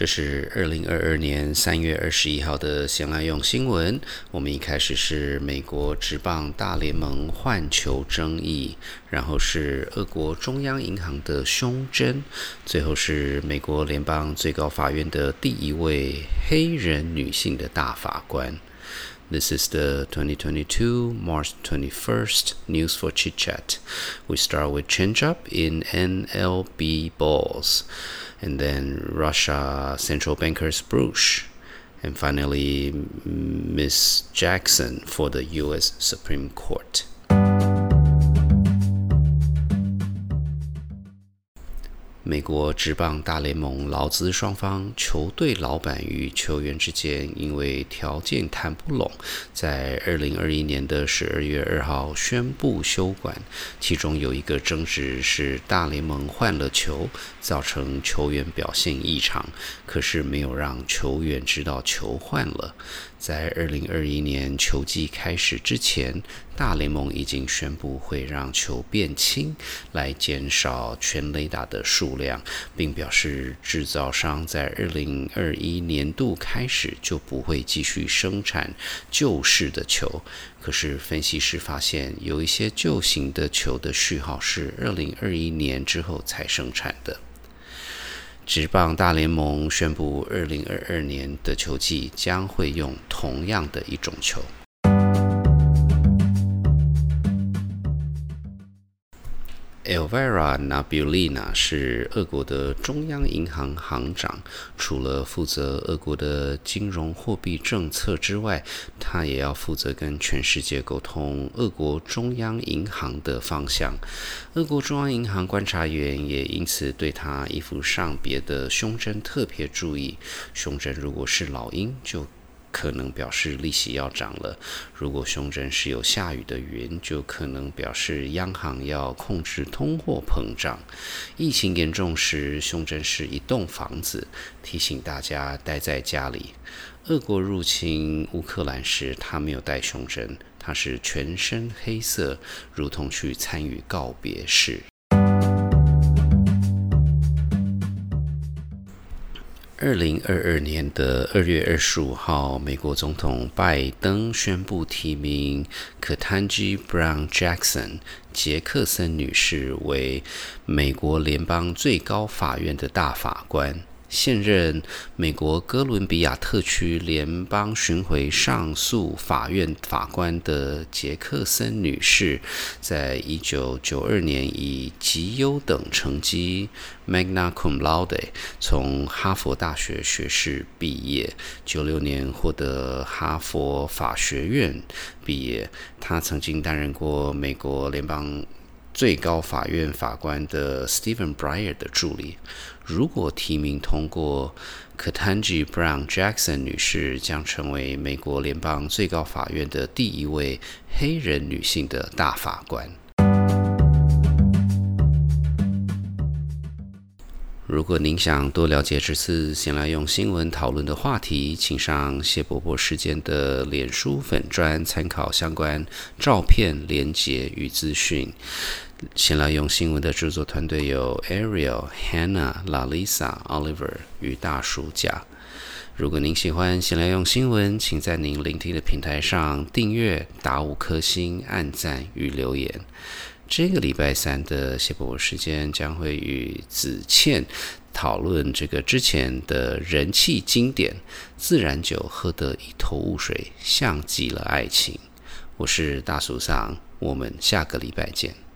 这是二零二二年三月二十一号的闲来用新闻。我们一开始是美国职棒大联盟换球争议，然后是俄国中央银行的胸针，最后是美国联邦最高法院的第一位黑人女性的大法官。This is the 2022 March 21st news for chit chat. We start with changeup in NLB balls and then Russia central bankers Bruce, and finally Miss Jackson for the U.S. Supreme Court. 美国职棒大联盟劳资双方球队老板与球员之间因为条件谈不拢，在二零二一年的十二月二号宣布休馆。其中有一个争执是大联盟换了球，造成球员表现异常，可是没有让球员知道球换了。在二零二一年球季开始之前，大联盟已经宣布会让球变轻，来减少全垒打的数量，并表示制造商在二零二一年度开始就不会继续生产旧式的球。可是分析师发现，有一些旧型的球的序号是二零二一年之后才生产的。职棒大联盟宣布，二零二二年的球季将会用同样的一种球。Elvira Nabulina 是俄国的中央银行行长，除了负责俄国的金融货币政策之外，他也要负责跟全世界沟通俄国中央银行的方向。俄国中央银行观察员也因此对他衣服上别的胸针特别注意，胸针如果是老鹰就。可能表示利息要涨了。如果胸针是有下雨的云，就可能表示央行要控制通货膨胀。疫情严重时，胸针是一栋房子，提醒大家待在家里。俄国入侵乌克兰时，他没有戴胸针，他是全身黑色，如同去参与告别式。二零二二年的二月二十五号，美国总统拜登宣布提名 Ketanji Brown Jackson 杰克森女士为美国联邦最高法院的大法官。现任美国哥伦比亚特区联邦巡回上诉法院法官的杰克森女士，在一九九二年以极优等成绩 （magna cum laude） 从哈佛大学学士毕业，九六年获得哈佛法学院毕业。她曾经担任过美国联邦。最高法院法官的 Stephen Breyer 的助理，如果提名通过 k a t a n j i Brown Jackson 女士将成为美国联邦最高法院的第一位黑人女性的大法官。如果您想多了解这次先来用新闻讨论的话题，请上谢伯伯事件的脸书粉专参考相关照片、连结与资讯。先来用新闻的制作团队有 Ariel、Hannah、Lalisa、Oliver 与大叔甲。如果您喜欢先来用新闻，请在您聆听的平台上订阅、打五颗星、按赞与留言。这个礼拜三的谢伯伯时间将会与子倩讨论这个之前的人气经典自然酒，喝得一头雾水，像极了爱情。我是大叔桑，我们下个礼拜见。